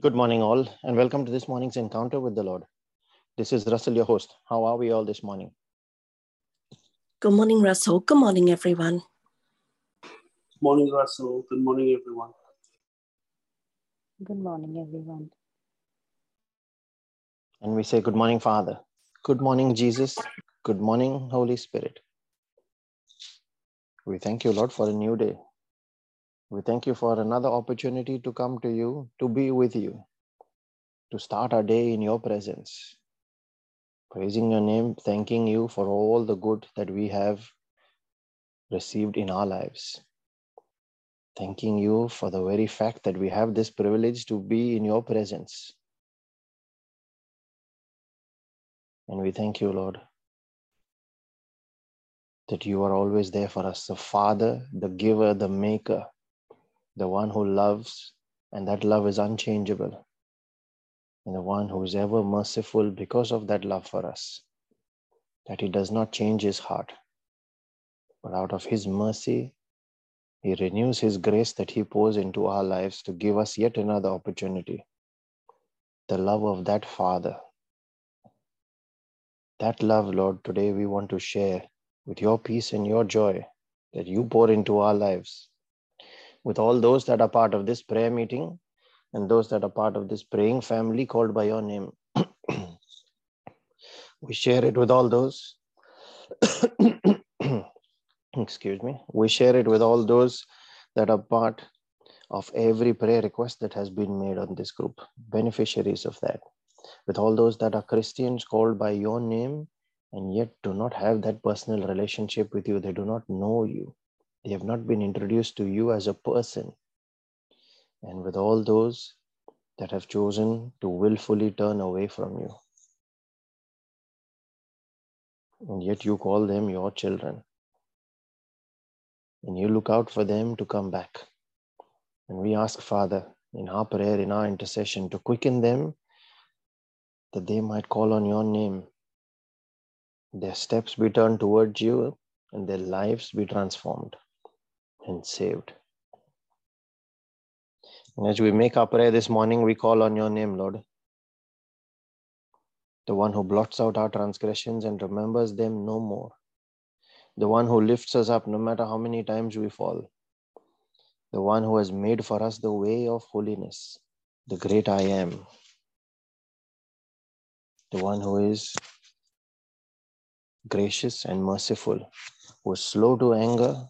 Good morning, all, and welcome to this morning's encounter with the Lord. This is Russell, your host. How are we all this morning? Good morning, Russell. Good morning, everyone. Good Morning, Russell. Good morning, everyone. Good morning, everyone. And we say, Good morning, Father. Good morning, Jesus. Good morning, Holy Spirit. We thank you, Lord, for a new day. We thank you for another opportunity to come to you, to be with you, to start our day in your presence. Praising your name, thanking you for all the good that we have received in our lives. Thanking you for the very fact that we have this privilege to be in your presence. And we thank you, Lord, that you are always there for us the Father, the giver, the maker, the one who loves, and that love is unchangeable, and the one who is ever merciful because of that love for us, that he does not change his heart, but out of his mercy, he renews his grace that he pours into our lives to give us yet another opportunity. The love of that Father. That love, Lord, today we want to share with your peace and your joy that you pour into our lives with all those that are part of this prayer meeting and those that are part of this praying family called by your name. we share it with all those. Excuse me. We share it with all those that are part of every prayer request that has been made on this group, beneficiaries of that. With all those that are Christians called by your name and yet do not have that personal relationship with you, they do not know you they have not been introduced to you as a person. And with all those that have chosen to willfully turn away from you. And yet you call them your children. And you look out for them to come back. And we ask, Father, in our prayer, in our intercession, to quicken them that they might call on your name. Their steps be turned towards you and their lives be transformed and saved. And as we make our prayer this morning, we call on your name, Lord. The one who blots out our transgressions and remembers them no more. The one who lifts us up no matter how many times we fall. The one who has made for us the way of holiness, the great I am. The one who is gracious and merciful, who is slow to anger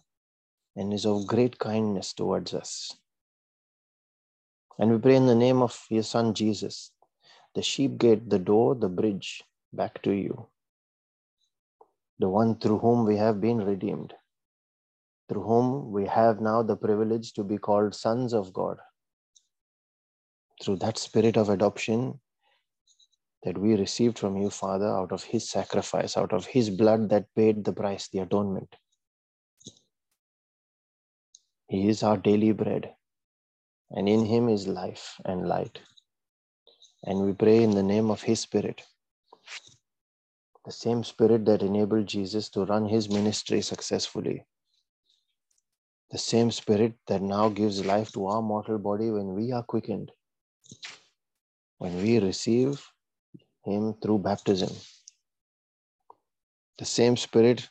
and is of great kindness towards us. And we pray in the name of your Son Jesus, the sheep gate, the door, the bridge back to you, the one through whom we have been redeemed, through whom we have now the privilege to be called sons of God. Through that spirit of adoption that we received from you, Father, out of his sacrifice, out of his blood that paid the price, the atonement. He is our daily bread, and in Him is life and light. And we pray in the name of His Spirit, the same Spirit that enabled Jesus to run His ministry successfully, the same Spirit that now gives life to our mortal body when we are quickened, when we receive Him through baptism. The same Spirit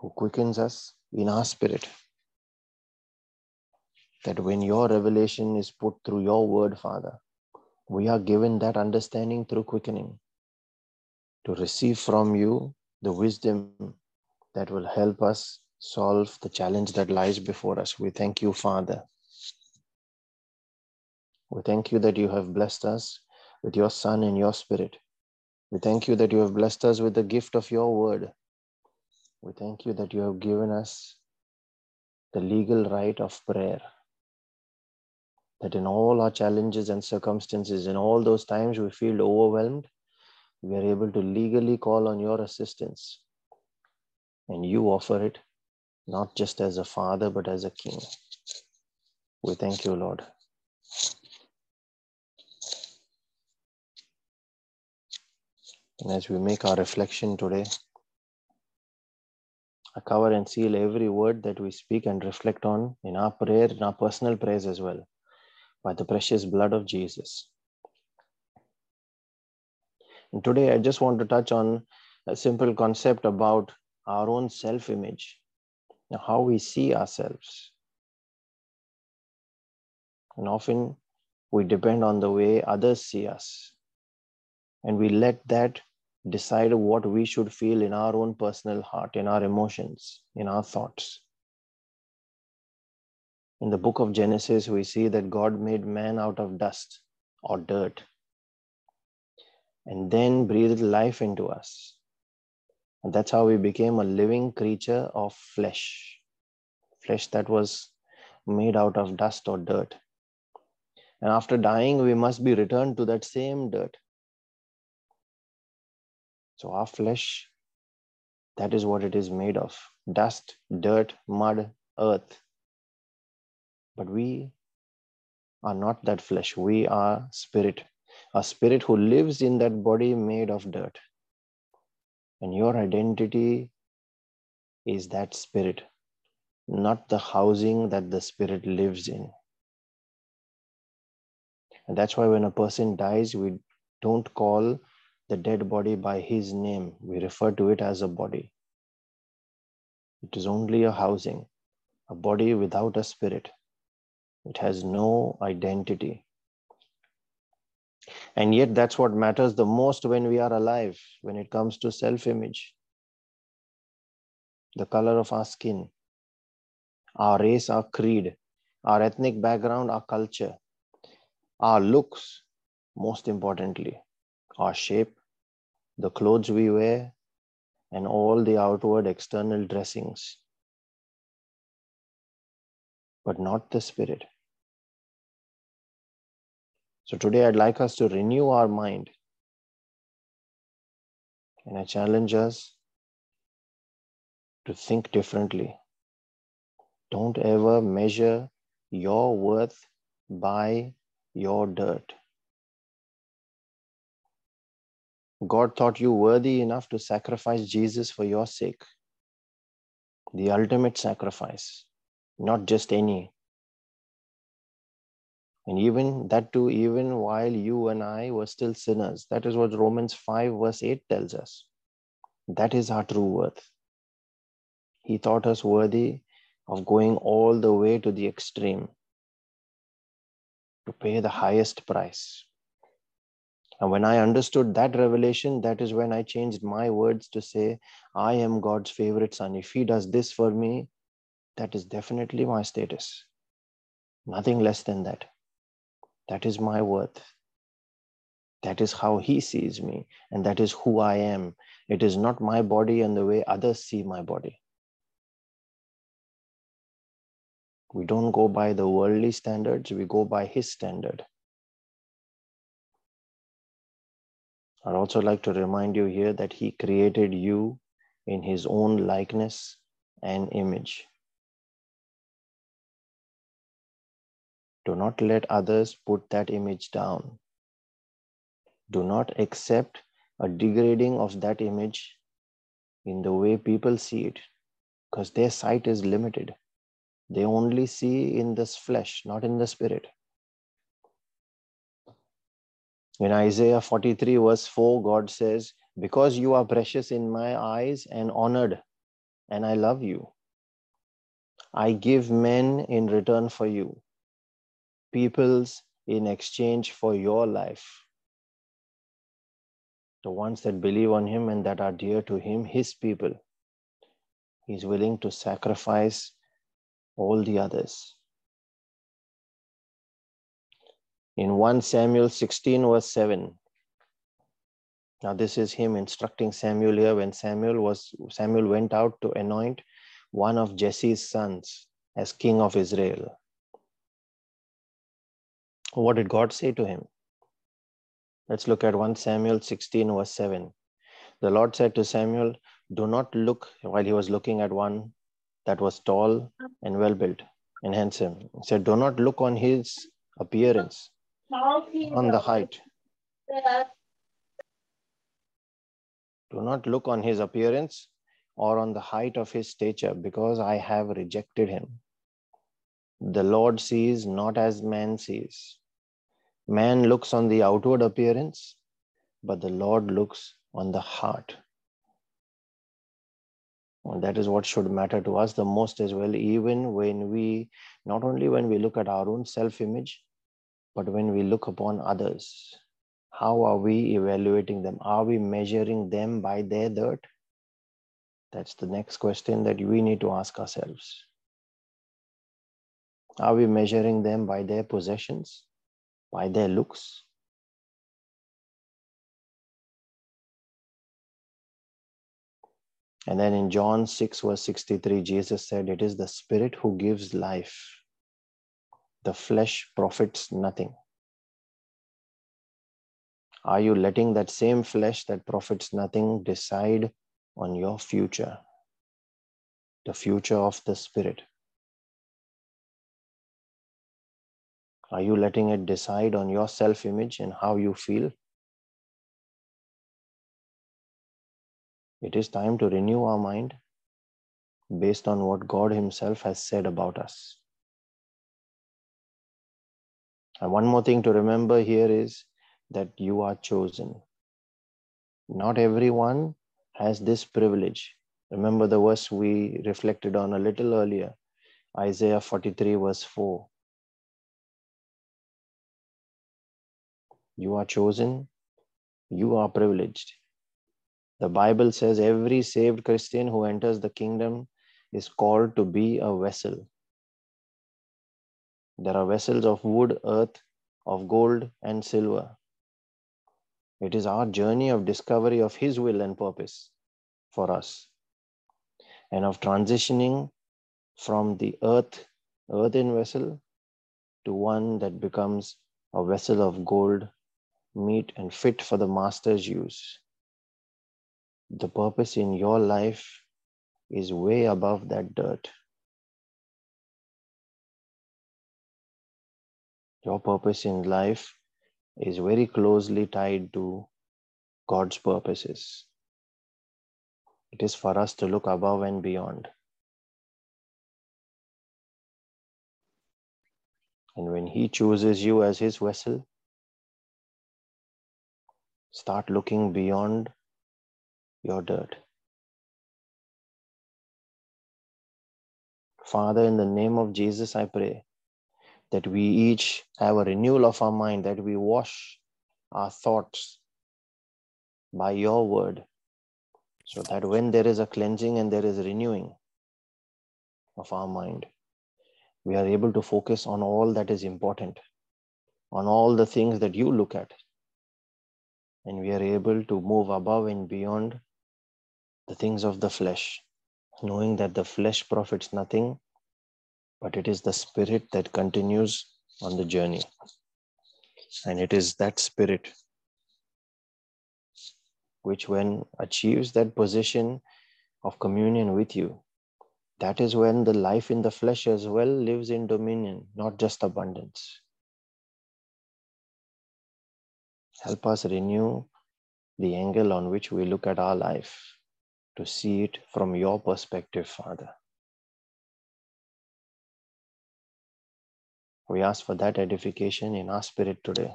who quickens us in our spirit that when your revelation is put through your word, Father, we are given that understanding through quickening to receive from you the wisdom that will help us solve the challenge that lies before us. We thank you, Father. We thank you that you have blessed us with your Son and your Spirit. We thank you that you have blessed us with the gift of your word we thank you that you have given us the legal right of prayer. That in all our challenges and circumstances, in all those times we feel overwhelmed, we are able to legally call on your assistance. And you offer it not just as a father, but as a king. We thank you, Lord. And as we make our reflection today, cover and seal every word that we speak and reflect on in our prayer, in our personal prayers as well. by the precious blood of Jesus. And today, I just want to touch on a simple concept about our own self image, how we see ourselves. And often we depend on the way others see us. And we let that decide what we should feel in our own personal heart, in our emotions, in our thoughts. In the book of Genesis, we see that God made man out of dust or dirt and then breathed life into us. And that's how we became a living creature of flesh, flesh that was made out of dust or dirt. And after dying, we must be returned to that same dirt. So, our flesh, that is what it is made of dust, dirt, mud, earth. But we are not that flesh, we are spirit, a spirit who lives in that body made of dirt. And your identity is that spirit, not the housing that the spirit lives in. And that's why when a person dies, we don't call the dead body by his name, we refer to it as a body. It is only a housing, a body without a spirit. It has no identity. And yet, that's what matters the most when we are alive, when it comes to self image. The color of our skin, our race, our creed, our ethnic background, our culture, our looks, most importantly, our shape, the clothes we wear, and all the outward external dressings, but not the spirit. So today I'd like us to renew our mind. And I challenge us to think differently. Don't ever measure your worth by your dirt. God thought you worthy enough to sacrifice Jesus for your sake. The ultimate sacrifice, not just any. And even that too, even while you and I were still sinners. That is what Romans 5, verse 8 tells us. That is our true worth. He thought us worthy of going all the way to the extreme to pay the highest price. And when I understood that revelation, that is when I changed my words to say, I am God's favorite son. If He does this for me, that is definitely my status. Nothing less than that. That is my worth. That is how He sees me, and that is who I am. It is not my body and the way others see my body. We don't go by the worldly standards, we go by His standard. I'd also like to remind you here that He created you in His own likeness and image. Do not let others put that image down. Do not accept a degrading of that image in the way people see it, because their sight is limited. They only see in this flesh, not in the spirit. In Isaiah 43, verse 4, God says, Because you are precious in my eyes and honored, and I love you, I give men in return for you, peoples in exchange for your life. The ones that believe on Him and that are dear to Him, His people. He's willing to sacrifice all the others. In 1 Samuel 16, verse 7. Now, this is him instructing Samuel here when Samuel was Samuel went out to anoint one of Jesse's sons as king of Israel. What did God say to him? Let's look at 1 Samuel 16, verse 7. The Lord said to Samuel, Do not look while he was looking at one that was tall and well built and handsome. He said, Do not look on his appearance on the height. Do not look on his appearance or on the height of his stature, because I have rejected him. the Lord sees not as man sees. Man looks on the outward appearance, but the Lord looks on the heart. And that is what should matter to us the most as well, even when we, not only when we look at our own self image, but when we look upon others. How are we evaluating them? Are we measuring them by their dirt? That's the next question that we need to ask ourselves. Are we measuring them by their possessions, by their looks? And then in John 6, verse 63, Jesus said, It is the Spirit who gives life. The flesh profits nothing. Are you letting that same flesh that profits nothing decide on your future? The future of the Spirit. Are you letting it decide on your self image and how you feel? It is time to renew our mind based on what God Himself has said about us. And one more thing to remember here is that you are chosen. Not everyone has this privilege. Remember the verse we reflected on a little earlier Isaiah 43, verse 4. You are chosen, you are privileged. The Bible says every saved Christian who enters the kingdom is called to be a vessel. There are vessels of wood, earth, of gold, and silver. It is our journey of discovery of His will and purpose for us and of transitioning from the earth, earthen vessel to one that becomes a vessel of gold meet and fit for the master's use. The purpose in your life is way above that dirt. Your purpose in life is very closely tied to God's purposes. It is for us to look above and beyond. And when He chooses you as His vessel, Start looking beyond your dirt. Father, in the name of Jesus, I pray that we each have a renewal of our mind, that we wash our thoughts by your word, so that when there is a cleansing and there is renewing of our mind, we are able to focus on all that is important, on all the things that you look at, and we are able to move above and beyond the things of the flesh, knowing that the flesh profits nothing, but it is the spirit that continues on the journey. And it is that spirit which, when achieves that position of communion with you, that is when the life in the flesh as well lives in dominion, not just abundance. Help us renew the angle on which we look at our life to see it from your perspective, Father. We ask for that edification in our spirit today.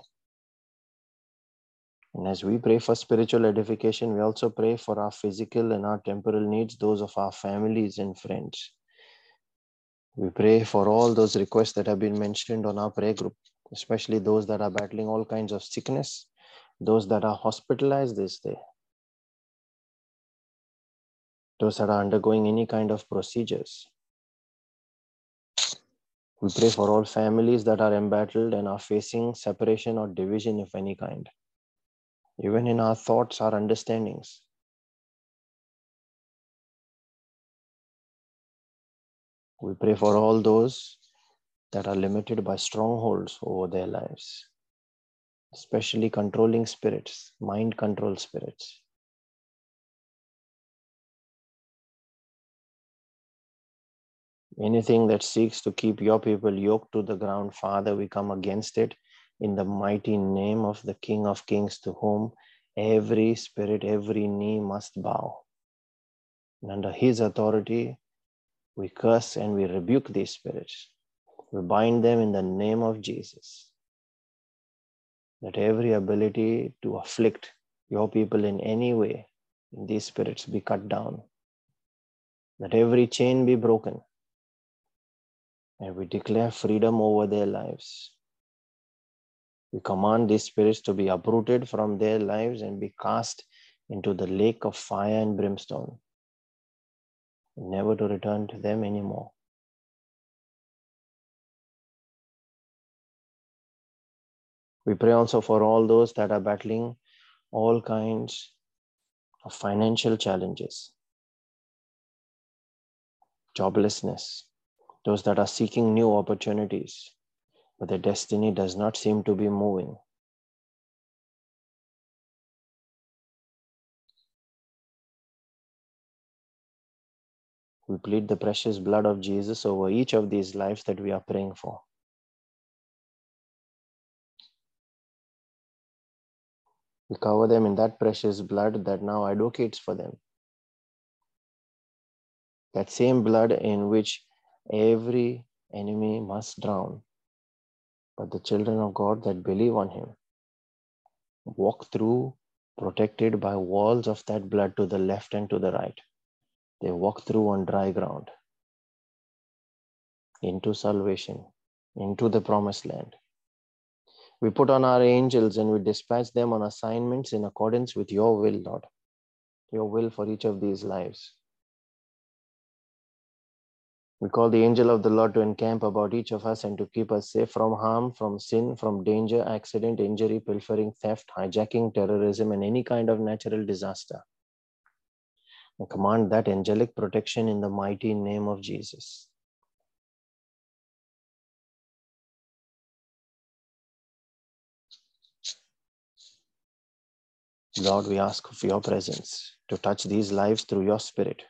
And as we pray for spiritual edification, we also pray for our physical and our temporal needs, those of our families and friends. We pray for all those requests that have been mentioned on our prayer group, especially those that are battling all kinds of sickness, those that are hospitalized this day, those that are undergoing any kind of procedures. We pray for all families that are embattled and are facing separation or division of any kind, even in our thoughts, our understandings. We pray for all those that are limited by strongholds over their lives especially controlling spirits, mind control spirits. Anything that seeks to keep your people yoked to the ground, Father, we come against it in the mighty name of the King of Kings, to whom every spirit, every knee must bow. And under his authority, we curse and we rebuke these spirits. We bind them in the name of Jesus. That every ability to afflict your people in any way, these spirits be cut down. That every chain be broken. And we declare freedom over their lives. We command these spirits to be uprooted from their lives and be cast into the lake of fire and brimstone, never to return to them anymore. We pray also for all those that are battling all kinds of financial challenges, joblessness, those that are seeking new opportunities, but their destiny does not seem to be moving. We plead the precious blood of Jesus over each of these lives that we are praying for. We cover them in that precious blood that now advocates for them. That same blood in which every enemy must drown. But the children of God that believe on Him walk through, protected by walls of that blood to the left and to the right. They walk through on dry ground into salvation, into the promised land. We put on our angels and we dispatch them on assignments in accordance with your will, Lord, your will for each of these lives. We call the angel of the Lord to encamp about each of us and to keep us safe from harm, from sin, from danger, accident, injury, pilfering, theft, hijacking, terrorism, and any kind of natural disaster. Command that angelic protection in the mighty name of Jesus. Lord, we ask for your presence to touch these lives through your spirit,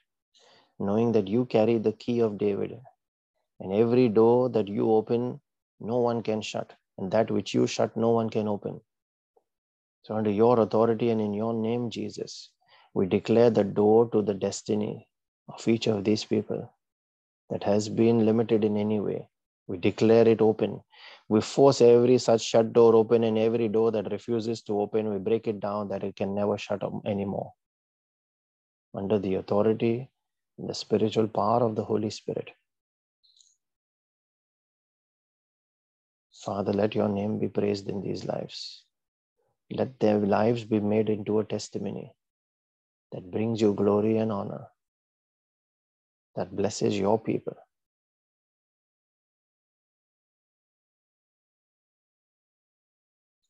knowing that you carry the key of David. And every door that you open, no one can shut. And that which you shut, no one can open. So, under your authority and in your name, Jesus, we declare the door to the destiny of each of these people that has been limited in any way. We declare it open. We force every such shut door open and every door that refuses to open, we break it down that it can never shut up anymore. Under the authority the spiritual power of the Holy Spirit. Father, let your name be praised in these lives. Let their lives be made into a testimony that brings you glory and honor, that blesses your people.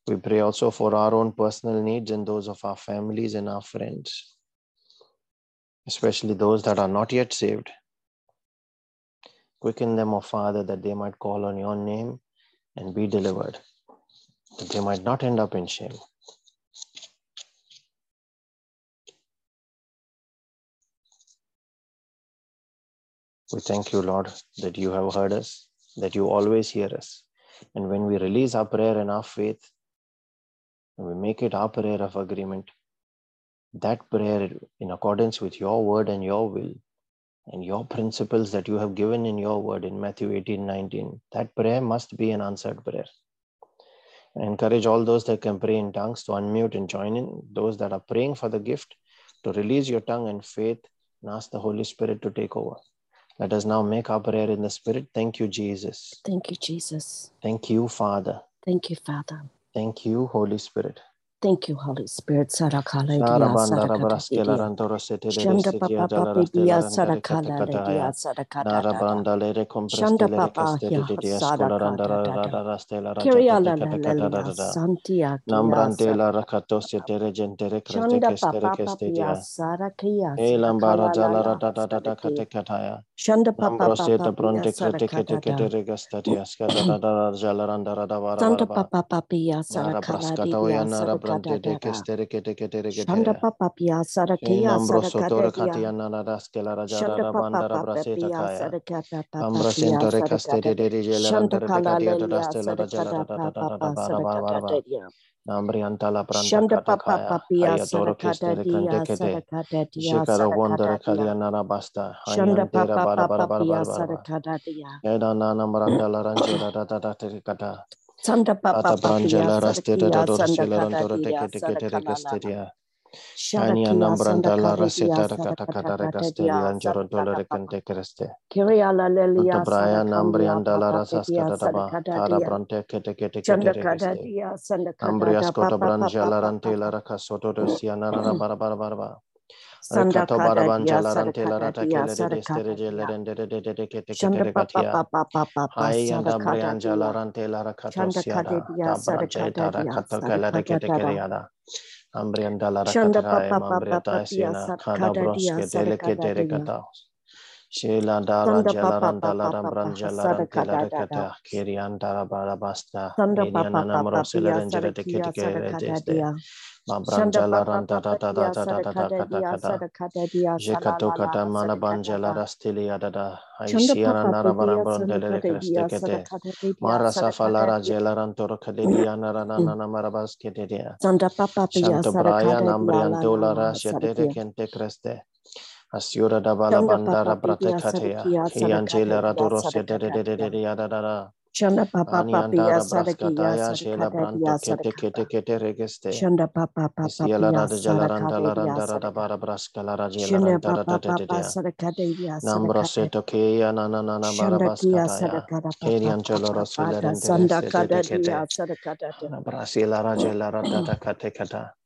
We pray also for our own personal needs and those of our families and our friends, especially those that are not yet saved. Quicken them, O Father, that they might call on your name and be delivered, that they might not end up in shame. We thank you, Lord, that you have heard us, that you always hear us. And when we release our prayer and our faith, and we make it our prayer of agreement, that prayer in accordance with your word and your will and your principles that you have given in your word in Matthew 18 19, that prayer must be an answered prayer. And encourage all those that can pray in tongues to unmute and join in, those that are praying for the gift to release your tongue and faith and ask the Holy Spirit to take over. Let us now make our prayer in the Spirit. Thank you, Jesus. Thank you, Jesus. Thank you, Father. Thank you, Father. Thank you, Holy Spirit. Thank you, Holy Spirit. Sarakala Shanda Dalara pipia Stella sarakala dia sarakata Shanda papa sarakata da da. Scolarandara Stella Kiria Rajata la la la lia Catacata santia sarakata. Racatosia Teregentere Shanda papa Kestedia sarakia Elambara sarakala Ratata sarati. Catecataya Shanda papa pia Bronte sarakata da. Cretekete Regastatia Scatara Jalarandara Santa papa papia sarakala Brascatoya dia Nara sarakata brante de kete. Shanda papa pia sadakia Inambro sotore sadakadia. katia nana raskela raja Shanda papa papa braseta pia kaya. sadakata papa Ambra de de da raja bara bara bara antala pranta Shanda papia dia dia kalia nana basta. Shanda dia. Eda nana maranda la da da da Sanda papa brangela raste da da sadakia dorsela sandakata rantoro te dia kete kete sadakalala. rekesteria. Ania Shadakia nambranda la sandakata dia raseta kata kata sadakata rekasteli dia anjoro dole sadakata papa. rekente kreste. Kiria la lelia Anta braya sadakalia nambrianda la papa rasas papia kata daba. Sadakata Kara dia. brante kete kete kete Shandakata rekeste. dia sandakata Ambrias da kota papa branja papa la rante la papa. rakasoto dosia nana bara bara bara bara. Rekato Sandakata barabanja dia la rante la sadakata rata dia kele de destere sadakata jele dia. rende de de de de kete kete Shanda papa rekatia. papa papa Hai anda sadakata brianja la dia. rante la rakato Shandakata siada. dia Ta branja sadakata ita dia rakato kele de sadakata kete da. keriada. Ambrianda la Shanda rakata e papa papa mambriata papia esina. Kada sadakata dia broske dele sadakata kete dia. rekata. Shela dara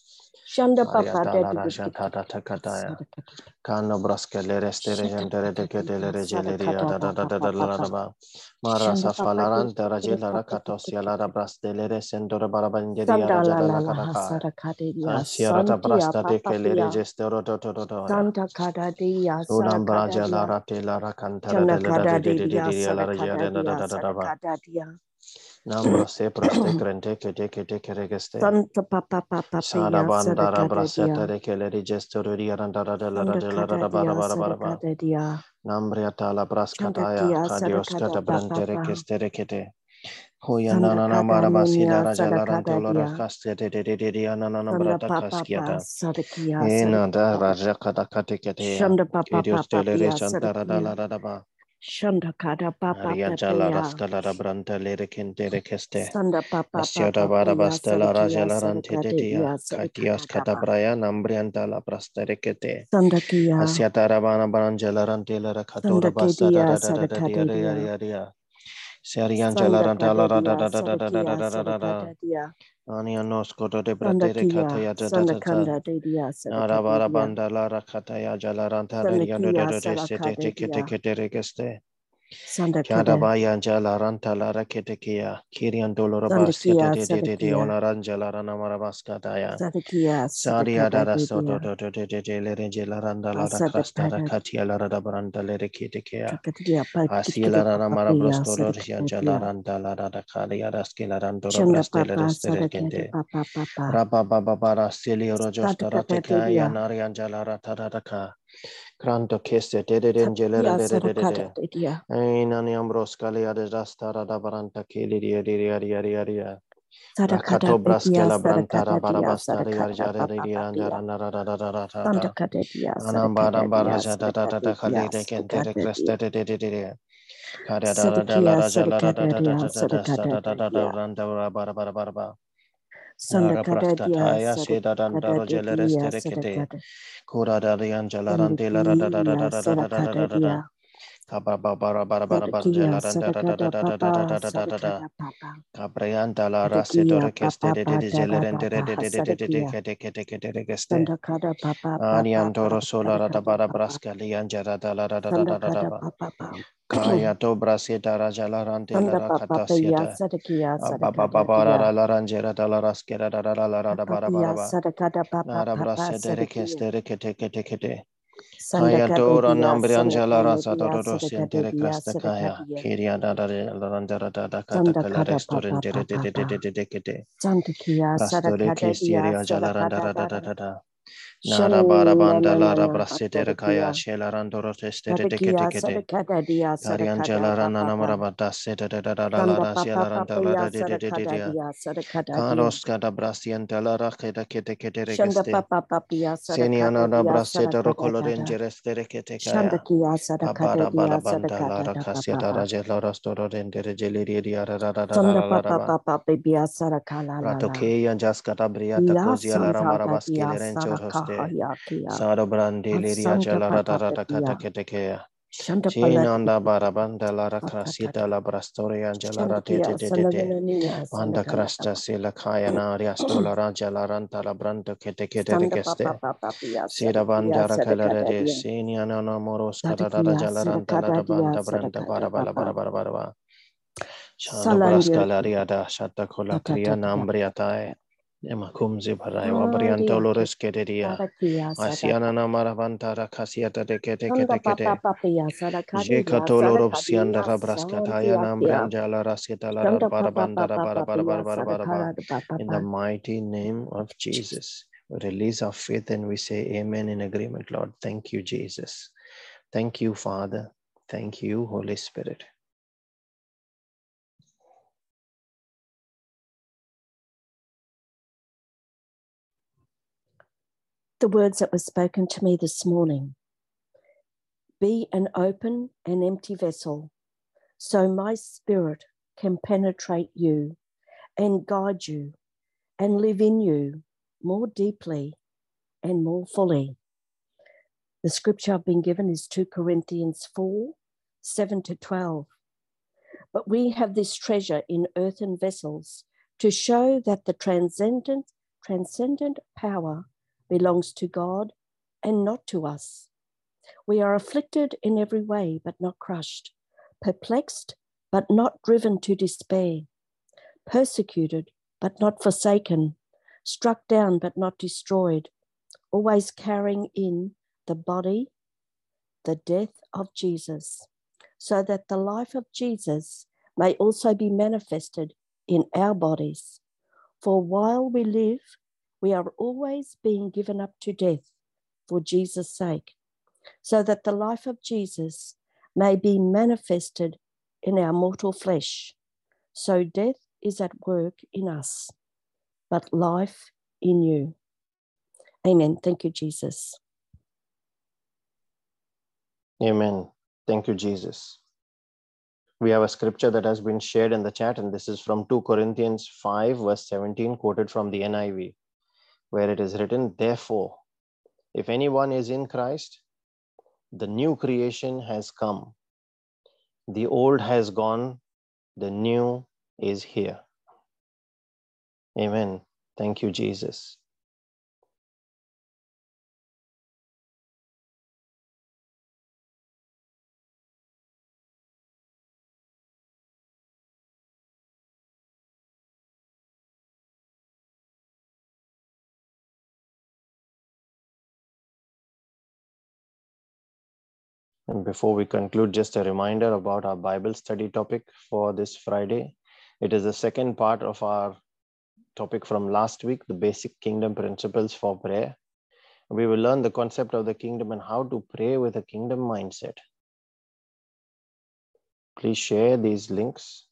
branto sadakata kete dia kestere kente. salalala Kanyo sadakia. nombrovaskala raja dara de de dia da da da da da da da sadakata da ba. dia. Shanda Maria papa dala dedi raja tata takataya. sadakata. Kano braskele restere jentere de Shadakata kete le dia rejele ria sadakata da da da papa da da da da papa. ba. Mara Shanda papa dia safalarante rajela rakatos yalara brastele resendora barabanderia Sanda raja la la dala la kataka. sadakata dia Ansiarata santia brasta de papa che le pia. registero do do do do ya. Santa kada dia Suram sadakata braja la dia. rate la racantara Shanda de la da kada de de de de de de la regia sadakata de da da dia da da da ba. Sadakata dia. Nambro se proste crente che de che de che regeste. Santa papa papa Sada pia bandara sadakata braseta dia. de che le registero di aranda de la da Sanda de la da kada da ba da dia ba da ba da ba. sadakata dia. Nambriata la Shanda brascataya, kia cadios sadakata cata papa brante papa. requeste recete. Hoya Sanda nana kada marabasila ninia raja la sadakata rantola dia. racaste de de de de de anana Sanda brata papa papa casquiata. sadakia Ena da sadakata. raja cata catecatea. Shanda papa Kedios papa telere pia chantara da la sadakia. da da ba. Shanda kada papa Ariantala papa rascalara branta lere kente rekeste. Sanda papa Asiota papa pia barabastela sadakia rajala rante sadakata dedia. dia Katias sadakata daba. katabraya nambrianta la prasta rekete. Sandakia Asiata rabana baranjala rante la rakatora basta da sandakedia da da da da dia sadakata ria dia. ria ria. Serianjala ranta la Sandakata da da dia da da da da da da sadakia da da da da. sadakata dia. Anianos koto de bratere Sandakia kataya da da da da. sandakanda dia sadakata Arabara dia. banda la rakataya jala ranta ria da da Sandakia da da sete salakata teke dia. teke rekeste. Sandakada Kiadabaya Jala Ranta la Kirian Dolorabas sandakia Kete de de de sadakia Onaranjala Rana Marabaskataya, sadakia Sadia sadakata Dada Soto dia. de de de de Lerenjela Randa la Crasta Asadapata Katia la Radabranda Lerekitekea, kakatia Asiela Rana patikapapia Marabrasto sadakata Jala dia. Randa la Rada Kalia Raskila Randora Shanda Brastele papa sadakata Resterente, papa papa. Rabba Baba Bara Stilio Rojostara Sadakata Tekaya dia. Narianjala Ratadaka, Kranto Keste de de de de de sadakata dia. Ainani ambroskalia de de de de de sadakata dia. creste de de de de de. De de de de de Kaya. Kaya kaya. Kiria kata kala restaurant kaya kaya. Papa, Bibia, Sadakala, la Rato la. keya jaskata briata Ya kozia lara Santa marabas Badia, keleren hoste. Sadakahaya, Kia. Saro brande liria Santa jalara da Papa, da da Sadabrande Liria Jalarata Katakatakea. Chinanda barabanda la racrasita la brastoria angela ratete de de de Banda crasta sīla la kaya na riasto la ranja la ranta la brando che te che te cheste Sira banda racalare de sinia no no moros cara da jala ranta la banda branda bara bara bara bara bara Shanda braskalaria da shatta cola cria nambriatae Emma cum ziparaiwa brianta olores kederia. Asiana namara vantara kasiata de kete kete kete. Je katolor of sianda rabraskataya nambrandala rasita la barabandara barabara barabara. In the mighty name of Jesus, release our faith and we say amen in agreement, Lord. Thank you, Jesus. Thank you, Father. Thank you, Holy Spirit. The words that were spoken to me this morning be an open and empty vessel, so my spirit can penetrate you and guide you and live in you more deeply and more fully. The scripture I've been given is 2 Corinthians 4 7 to 12. But we have this treasure in earthen vessels to show that the transcendent, transcendent power belongs to God and not to us. We are afflicted in every way, but not crushed, perplexed, but not driven to despair, persecuted, but not forsaken, struck down, but not destroyed, always carrying in the body the death of Jesus, so that the life of Jesus may also be manifested in our bodies. For while we live, we are always being given up to death for Jesus' sake, so that the life of Jesus may be manifested in our mortal flesh. So death is at work in us, but life in you. Amen. Thank you, Jesus. Amen. Thank you, Jesus. We have a scripture that has been shared in the chat, and this is from 2 Corinthians 5, verse 17, quoted from the NIV, where it is written, Therefore, if anyone is in Christ, the new creation has come. The old has gone, the new is here. Amen. Thank you, Jesus. And before we conclude, just a reminder about our Bible study topic for this Friday. It is the second part of our topic from last week, the basic kingdom principles for prayer. We will learn the concept of the kingdom and how to pray with a kingdom mindset. Please share these links.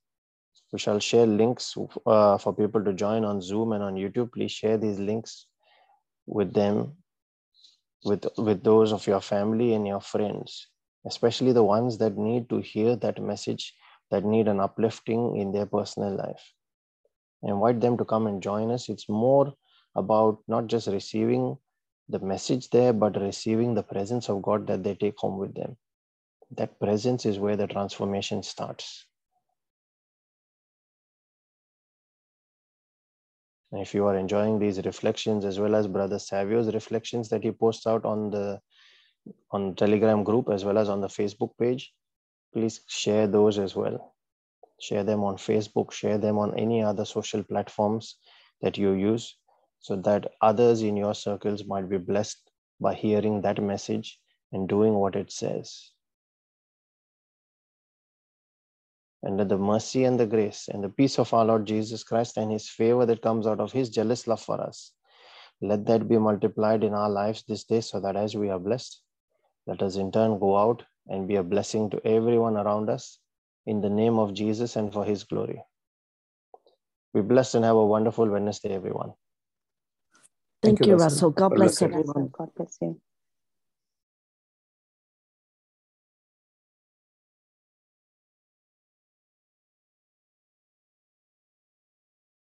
We shall share links uh, for people to join on Zoom and on YouTube. Please share these links with them, with, with those of your family and your friends, especially the ones that need to hear that message, that need an uplifting in their personal life. I invite them to come and join us. It's more about not just receiving the message there, but receiving the presence of God that they take home with them. That presence is where the transformation starts. And if you are enjoying these reflections as well as Brother Savio's reflections that he posts out on the on Telegram group as well as on the Facebook page, please share those as well. Share them on Facebook, share them on any other social platforms that you use so that others in your circles might be blessed by hearing that message and doing what it says. And let the mercy and the grace and the peace of our Lord Jesus Christ and his favor that comes out of his jealous love for us, let that be multiplied in our lives this day so that as we are blessed, let us in turn go out and be a blessing to everyone around us in the name of Jesus and for his glory. Be blessed and have a wonderful Wednesday, everyone. Thank, Thank you, you, Russell. Russell. God God bless bless everyone. God bless you.